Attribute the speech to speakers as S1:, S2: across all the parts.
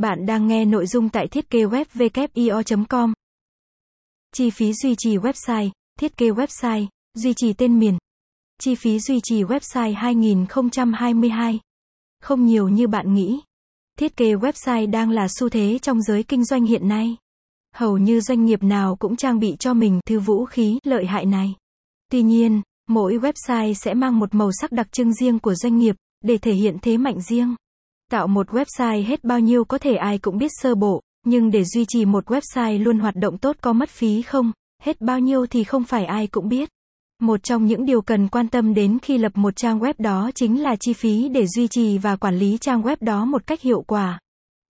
S1: Bạn đang nghe nội dung tại thiết kế web com Chi phí duy trì website, thiết kế website, duy trì tên miền. Chi phí duy trì website 2022. Không nhiều như bạn nghĩ. Thiết kế website đang là xu thế trong giới kinh doanh hiện nay. Hầu như doanh nghiệp nào cũng trang bị cho mình thứ vũ khí lợi hại này. Tuy nhiên, mỗi website sẽ mang một màu sắc đặc trưng riêng của doanh nghiệp để thể hiện thế mạnh riêng. Tạo một website hết bao nhiêu có thể ai cũng biết sơ bộ, nhưng để duy trì một website luôn hoạt động tốt có mất phí không? Hết bao nhiêu thì không phải ai cũng biết. Một trong những điều cần quan tâm đến khi lập một trang web đó chính là chi phí để duy trì và quản lý trang web đó một cách hiệu quả.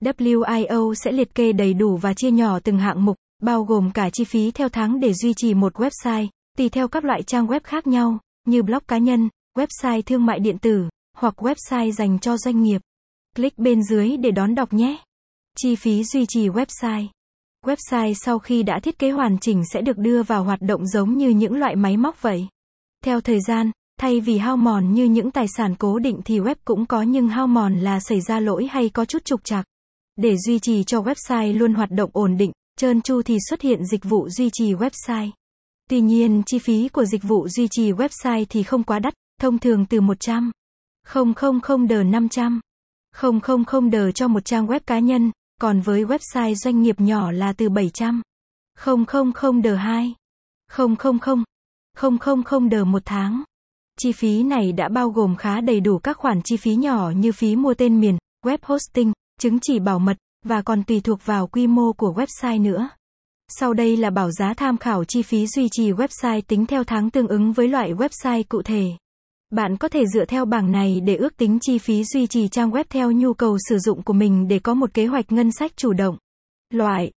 S1: WIO sẽ liệt kê đầy đủ và chia nhỏ từng hạng mục, bao gồm cả chi phí theo tháng để duy trì một website, tùy theo các loại trang web khác nhau, như blog cá nhân, website thương mại điện tử, hoặc website dành cho doanh nghiệp. Click bên dưới để đón đọc nhé. Chi phí duy trì website. Website sau khi đã thiết kế hoàn chỉnh sẽ được đưa vào hoạt động giống như những loại máy móc vậy. Theo thời gian, thay vì hao mòn như những tài sản cố định thì web cũng có nhưng hao mòn là xảy ra lỗi hay có chút trục trặc. Để duy trì cho website luôn hoạt động ổn định, trơn tru thì xuất hiện dịch vụ duy trì website. Tuy nhiên, chi phí của dịch vụ duy trì website thì không quá đắt, thông thường từ 100 000 đờ 500 000 đờ cho một trang web cá nhân, còn với website doanh nghiệp nhỏ là từ 700 000 đờ 2 000 000 đờ một tháng. Chi phí này đã bao gồm khá đầy đủ các khoản chi phí nhỏ như phí mua tên miền, web hosting, chứng chỉ bảo mật, và còn tùy thuộc vào quy mô của website nữa. Sau đây là bảo giá tham khảo chi phí duy trì website tính theo tháng tương ứng với loại website cụ thể. Bạn có thể dựa theo bảng này để ước tính chi phí duy trì trang web theo nhu cầu sử dụng của mình để có một kế hoạch ngân sách chủ động. Loại